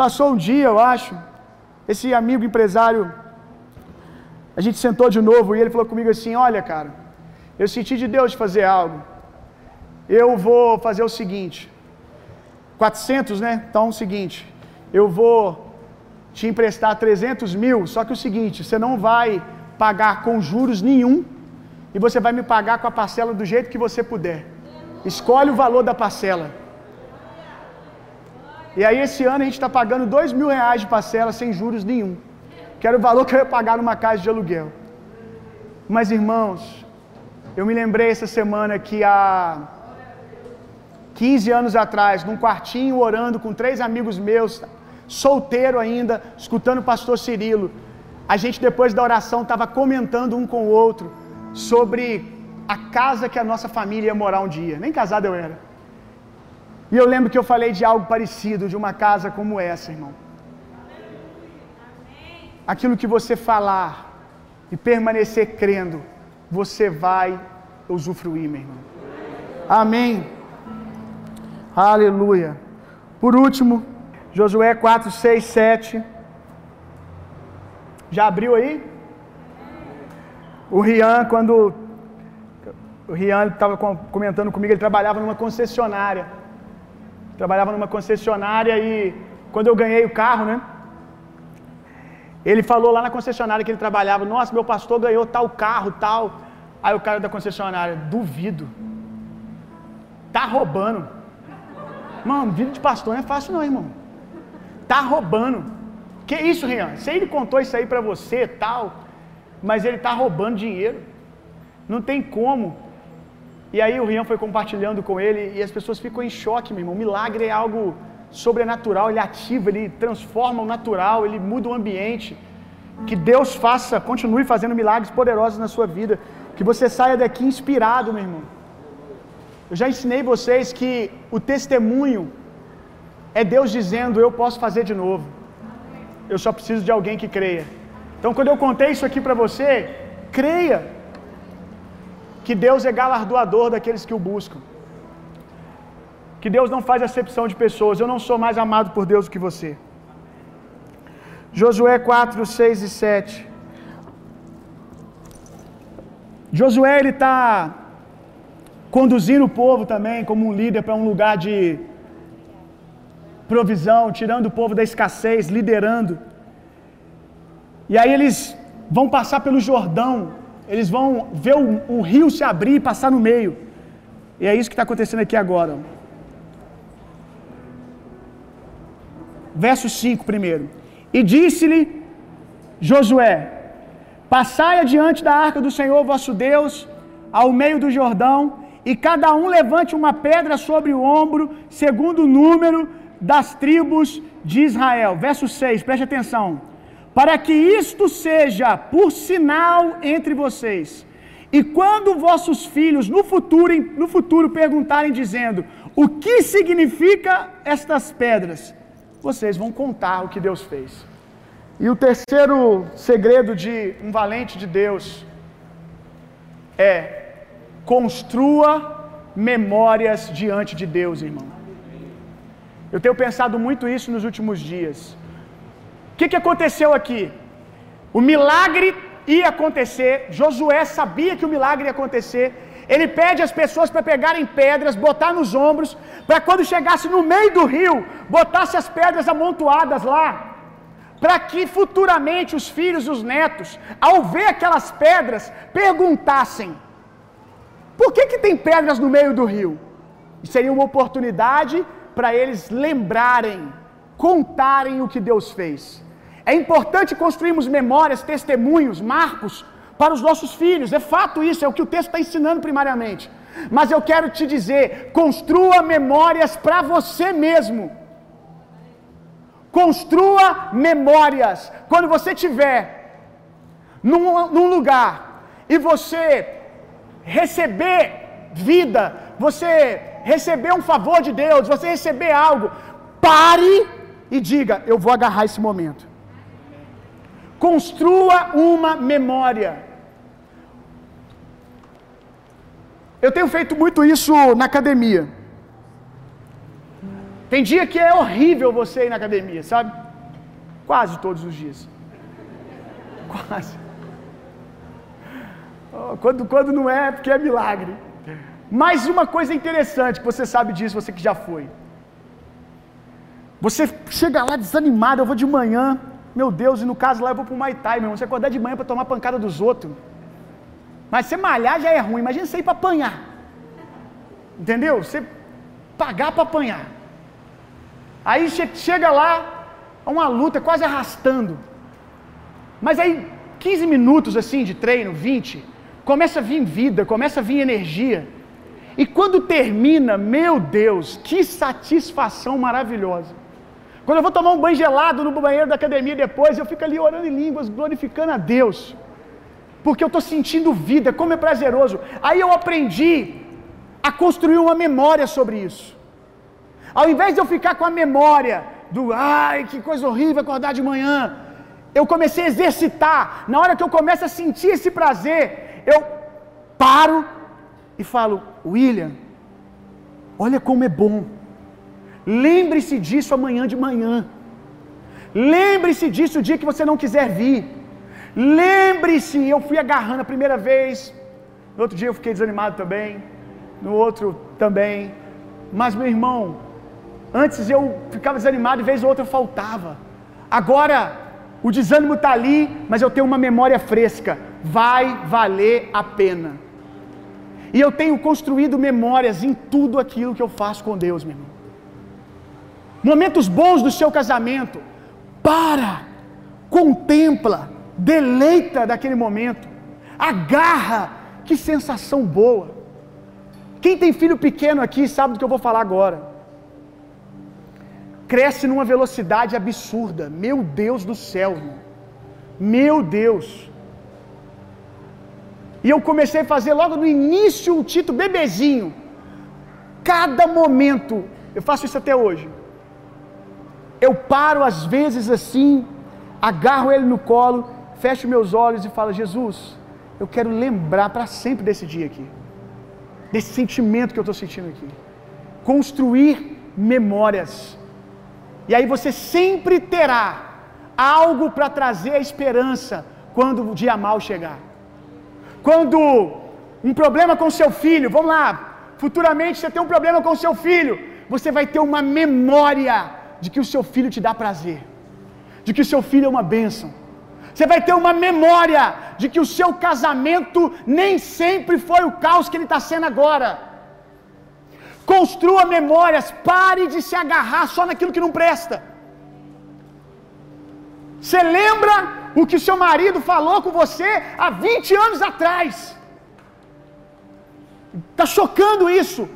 passou um dia, eu acho, esse amigo empresário, a gente sentou de novo e ele falou comigo assim: Olha, cara, eu senti de Deus de fazer algo. Eu vou fazer o seguinte: 400, né? Então, é o seguinte, eu vou te emprestar 300 mil, só que é o seguinte, você não vai pagar com juros nenhum e você vai me pagar com a parcela do jeito que você puder. Escolhe o valor da parcela. E aí esse ano a gente está pagando dois mil reais de parcela sem juros nenhum. Que era o valor que eu ia pagar numa casa de aluguel. Mas irmãos, eu me lembrei essa semana que há 15 anos atrás, num quartinho orando com três amigos meus, solteiro ainda, escutando o pastor Cirilo, a gente depois da oração estava comentando um com o outro sobre a casa que a nossa família ia morar um dia. Nem casado eu era. E eu lembro que eu falei de algo parecido, de uma casa como essa, irmão. Aquilo que você falar e permanecer crendo, você vai usufruir, meu irmão. Amém. Aleluia. Por último, Josué 4, 6, 7. Já abriu aí? O Rian, quando. O Rian estava comentando comigo, ele trabalhava numa concessionária. Trabalhava numa concessionária e quando eu ganhei o carro, né? Ele falou lá na concessionária que ele trabalhava: Nossa, meu pastor ganhou tal carro, tal. Aí o cara da concessionária: Duvido. Tá roubando. Mano, vida de pastor não é fácil, não, irmão. Tá roubando. Que isso, Rian? Se ele contou isso aí para você, tal, mas ele está roubando dinheiro. Não tem como. E aí o Rian foi compartilhando com ele e as pessoas ficam em choque, meu irmão. Milagre é algo sobrenatural, ele ativa, ele transforma o natural, ele muda o ambiente. Que Deus faça, continue fazendo milagres poderosos na sua vida. Que você saia daqui inspirado, meu irmão. Eu já ensinei vocês que o testemunho é Deus dizendo: Eu posso fazer de novo. Eu só preciso de alguém que creia. Então, quando eu contei isso aqui para você, creia. que Deus é galardoador daqueles que o buscam. Que Deus não faz acepção de pessoas. Eu não sou mais amado por Deus do que você. Josué 4, 6 e 7. Josué ele está conduzindo o povo também como um líder para um lugar de provisão, tirando o povo da escassez, liderando. E aí eles vão passar pelo Jordão, eles vão ver o, o rio se abrir e passar no meio. E é isso que está acontecendo aqui agora. Verso 5 primeiro. E disse-lhe Josué: Passai adiante da arca do Senhor vosso Deus, ao meio do Jordão, e cada um levante uma pedra sobre o ombro, segundo o número das tribos de Israel. Verso 6, preste atenção. Para que isto seja por sinal entre vocês. E quando vossos filhos no futuro, no futuro perguntarem dizendo: "O que significa estas pedras?" Vocês vão contar o que Deus fez. E o terceiro segredo de um valente de Deus é construa memórias diante de Deus, irmão. Eu tenho pensado muito isso nos últimos dias. O que, que aconteceu aqui? O milagre ia acontecer, Josué sabia que o milagre ia acontecer. Ele pede às pessoas para pegarem pedras, botar nos ombros, para quando chegasse no meio do rio, botasse as pedras amontoadas lá, para que futuramente os filhos os netos, ao ver aquelas pedras, perguntassem: por que, que tem pedras no meio do rio? E seria uma oportunidade para eles lembrarem, contarem o que Deus fez. É importante construirmos memórias, testemunhos, marcos para os nossos filhos. É fato isso, é o que o texto está ensinando primariamente. Mas eu quero te dizer: construa memórias para você mesmo. Construa memórias. Quando você estiver num, num lugar e você receber vida, você receber um favor de Deus, você receber algo, pare e diga: Eu vou agarrar esse momento. Construa uma memória. Eu tenho feito muito isso na academia. Tem dia que é horrível você ir na academia, sabe? Quase todos os dias. Quase. Oh, quando, quando não é, é porque é milagre. Mas uma coisa interessante, que você sabe disso, você que já foi. Você chega lá desanimado, eu vou de manhã, meu Deus, e no caso lá eu vou pro Muay Thai, meu irmão. Você acordar de manhã para tomar pancada dos outros. Mas você malhar já é ruim, imagina você ir para apanhar. Entendeu? Você pagar para apanhar. Aí chega lá, é uma luta quase arrastando. Mas aí, 15 minutos assim de treino, 20, começa a vir vida, começa a vir energia. E quando termina, meu Deus, que satisfação maravilhosa. Quando eu vou tomar um banho gelado no banheiro da academia depois, eu fico ali orando em línguas, glorificando a Deus. Porque eu estou sentindo vida, como é prazeroso. Aí eu aprendi a construir uma memória sobre isso. Ao invés de eu ficar com a memória do ai, que coisa horrível acordar de manhã, eu comecei a exercitar. Na hora que eu começo a sentir esse prazer, eu paro e falo: William, olha como é bom. Lembre-se disso amanhã de manhã. Lembre-se disso o dia que você não quiser vir. Lembre-se, eu fui agarrando a primeira vez. No outro dia eu fiquei desanimado também. No outro também. Mas, meu irmão, antes eu ficava desanimado e vez ou outra eu faltava. Agora, o desânimo está ali, mas eu tenho uma memória fresca. Vai valer a pena. E eu tenho construído memórias em tudo aquilo que eu faço com Deus, meu irmão. Momentos bons do seu casamento. Para, contempla, deleita daquele momento. Agarra, que sensação boa. Quem tem filho pequeno aqui sabe do que eu vou falar agora. Cresce numa velocidade absurda. Meu Deus do céu. Meu Deus. E eu comecei a fazer logo no início o Tito bebezinho. Cada momento, eu faço isso até hoje. Eu paro às vezes assim, agarro ele no colo, fecho meus olhos e falo: Jesus, eu quero lembrar para sempre desse dia aqui, desse sentimento que eu estou sentindo aqui. Construir memórias. E aí você sempre terá algo para trazer a esperança quando o dia mal chegar. Quando um problema com seu filho, vamos lá, futuramente você tem um problema com seu filho, você vai ter uma memória de que o seu filho te dá prazer, de que o seu filho é uma bênção. Você vai ter uma memória de que o seu casamento nem sempre foi o caos que ele está sendo agora. Construa memórias, pare de se agarrar só naquilo que não presta. Você lembra o que seu marido falou com você há 20 anos atrás? Está chocando isso.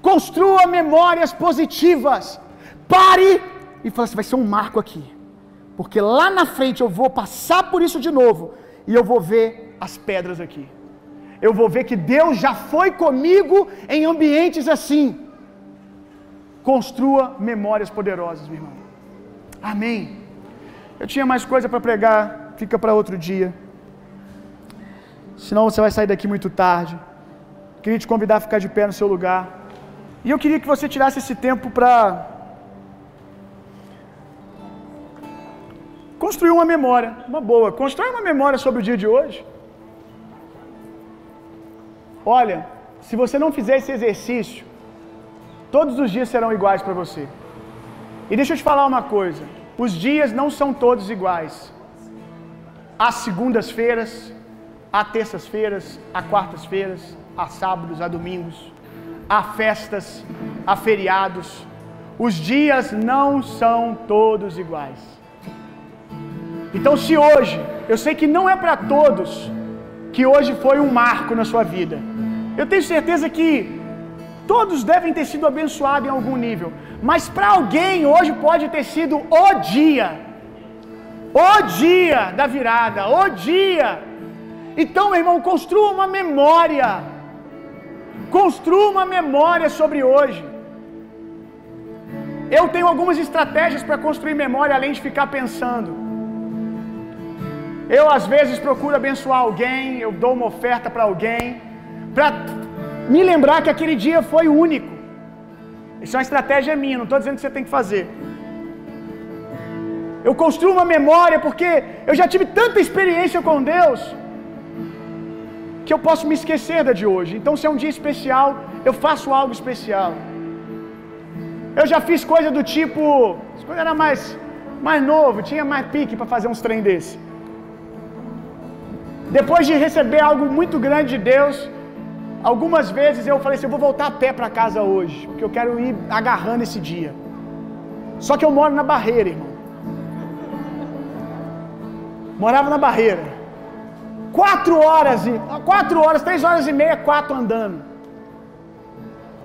Construa memórias positivas. Pare e fala assim: vai ser um marco aqui. Porque lá na frente eu vou passar por isso de novo. E eu vou ver as pedras aqui. Eu vou ver que Deus já foi comigo em ambientes assim. Construa memórias poderosas, meu irmão. Amém. Eu tinha mais coisa para pregar, fica para outro dia. Senão você vai sair daqui muito tarde. Queria te convidar a ficar de pé no seu lugar. E eu queria que você tirasse esse tempo para construir uma memória, uma boa. Constrói uma memória sobre o dia de hoje. Olha, se você não fizer esse exercício, todos os dias serão iguais para você. E deixa eu te falar uma coisa: os dias não são todos iguais. Há segundas-feiras, há terças-feiras, há quartas-feiras, há sábados, há domingos, há festas, há feriados. Os dias não são todos iguais. Então, se hoje, eu sei que não é para todos que hoje foi um marco na sua vida. Eu tenho certeza que todos devem ter sido abençoados em algum nível, mas para alguém hoje pode ter sido o dia, o dia da virada, o dia. Então, meu irmão, construa uma memória, construa uma memória sobre hoje. Eu tenho algumas estratégias para construir memória além de ficar pensando. Eu às vezes procuro abençoar alguém, eu dou uma oferta para alguém, para me lembrar que aquele dia foi único. Isso é uma estratégia minha, não estou dizendo que você tem que fazer. Eu construo uma memória porque eu já tive tanta experiência com Deus que eu posso me esquecer da de hoje. Então, se é um dia especial, eu faço algo especial. Eu já fiz coisa do tipo, quando era mais mais novo, tinha mais pique para fazer uns trem desse. Depois de receber algo muito grande de Deus, algumas vezes eu falei assim: eu vou voltar a pé para casa hoje, porque eu quero ir agarrando esse dia. Só que eu moro na barreira, irmão. Morava na barreira. Quatro horas, e quatro horas, três horas e meia, quatro andando.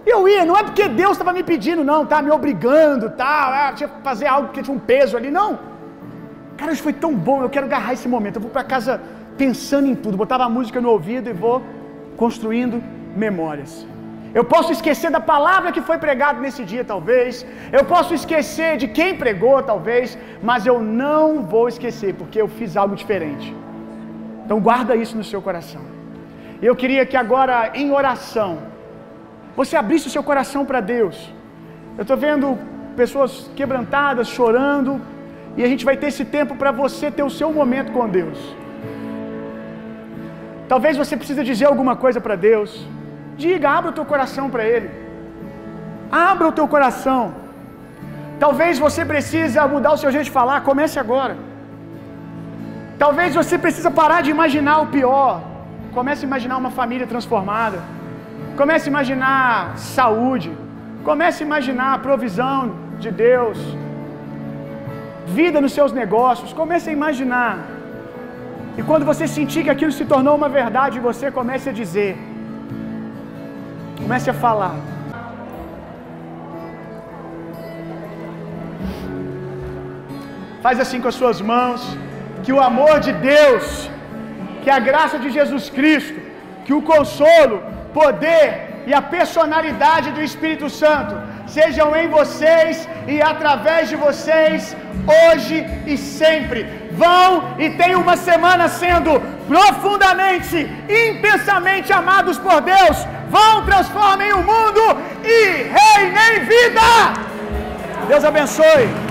Eu ia, não é porque Deus estava me pedindo, não, tá me obrigando, tal, tá, ah, tinha que fazer algo porque tinha um peso ali, não. Cara, isso foi tão bom, eu quero agarrar esse momento. Eu vou para casa pensando em tudo, botava a música no ouvido e vou construindo memórias. Eu posso esquecer da palavra que foi pregada nesse dia, talvez. Eu posso esquecer de quem pregou, talvez. Mas eu não vou esquecer, porque eu fiz algo diferente. Então, guarda isso no seu coração. Eu queria que agora, em oração, você abrisse o seu coração para Deus. Eu estou vendo pessoas quebrantadas, chorando. E a gente vai ter esse tempo para você ter o seu momento com Deus. Talvez você precise dizer alguma coisa para Deus. Diga, abra o teu coração para Ele. Abra o teu coração. Talvez você precisa mudar o seu jeito de falar. Comece agora. Talvez você precisa parar de imaginar o pior. Comece a imaginar uma família transformada. Comece a imaginar saúde. Comece a imaginar a provisão de Deus. Vida nos seus negócios. Comece a imaginar e quando você sentir que aquilo se tornou uma verdade, você comece a dizer. Comece a falar. Faz assim com as suas mãos. Que o amor de Deus, que a graça de Jesus Cristo, que o consolo, poder e a personalidade do Espírito Santo sejam em vocês e através de vocês, hoje e sempre vão e tenham uma semana sendo profundamente, intensamente amados por Deus. Vão, transformem o mundo e reinem vida. Deus abençoe.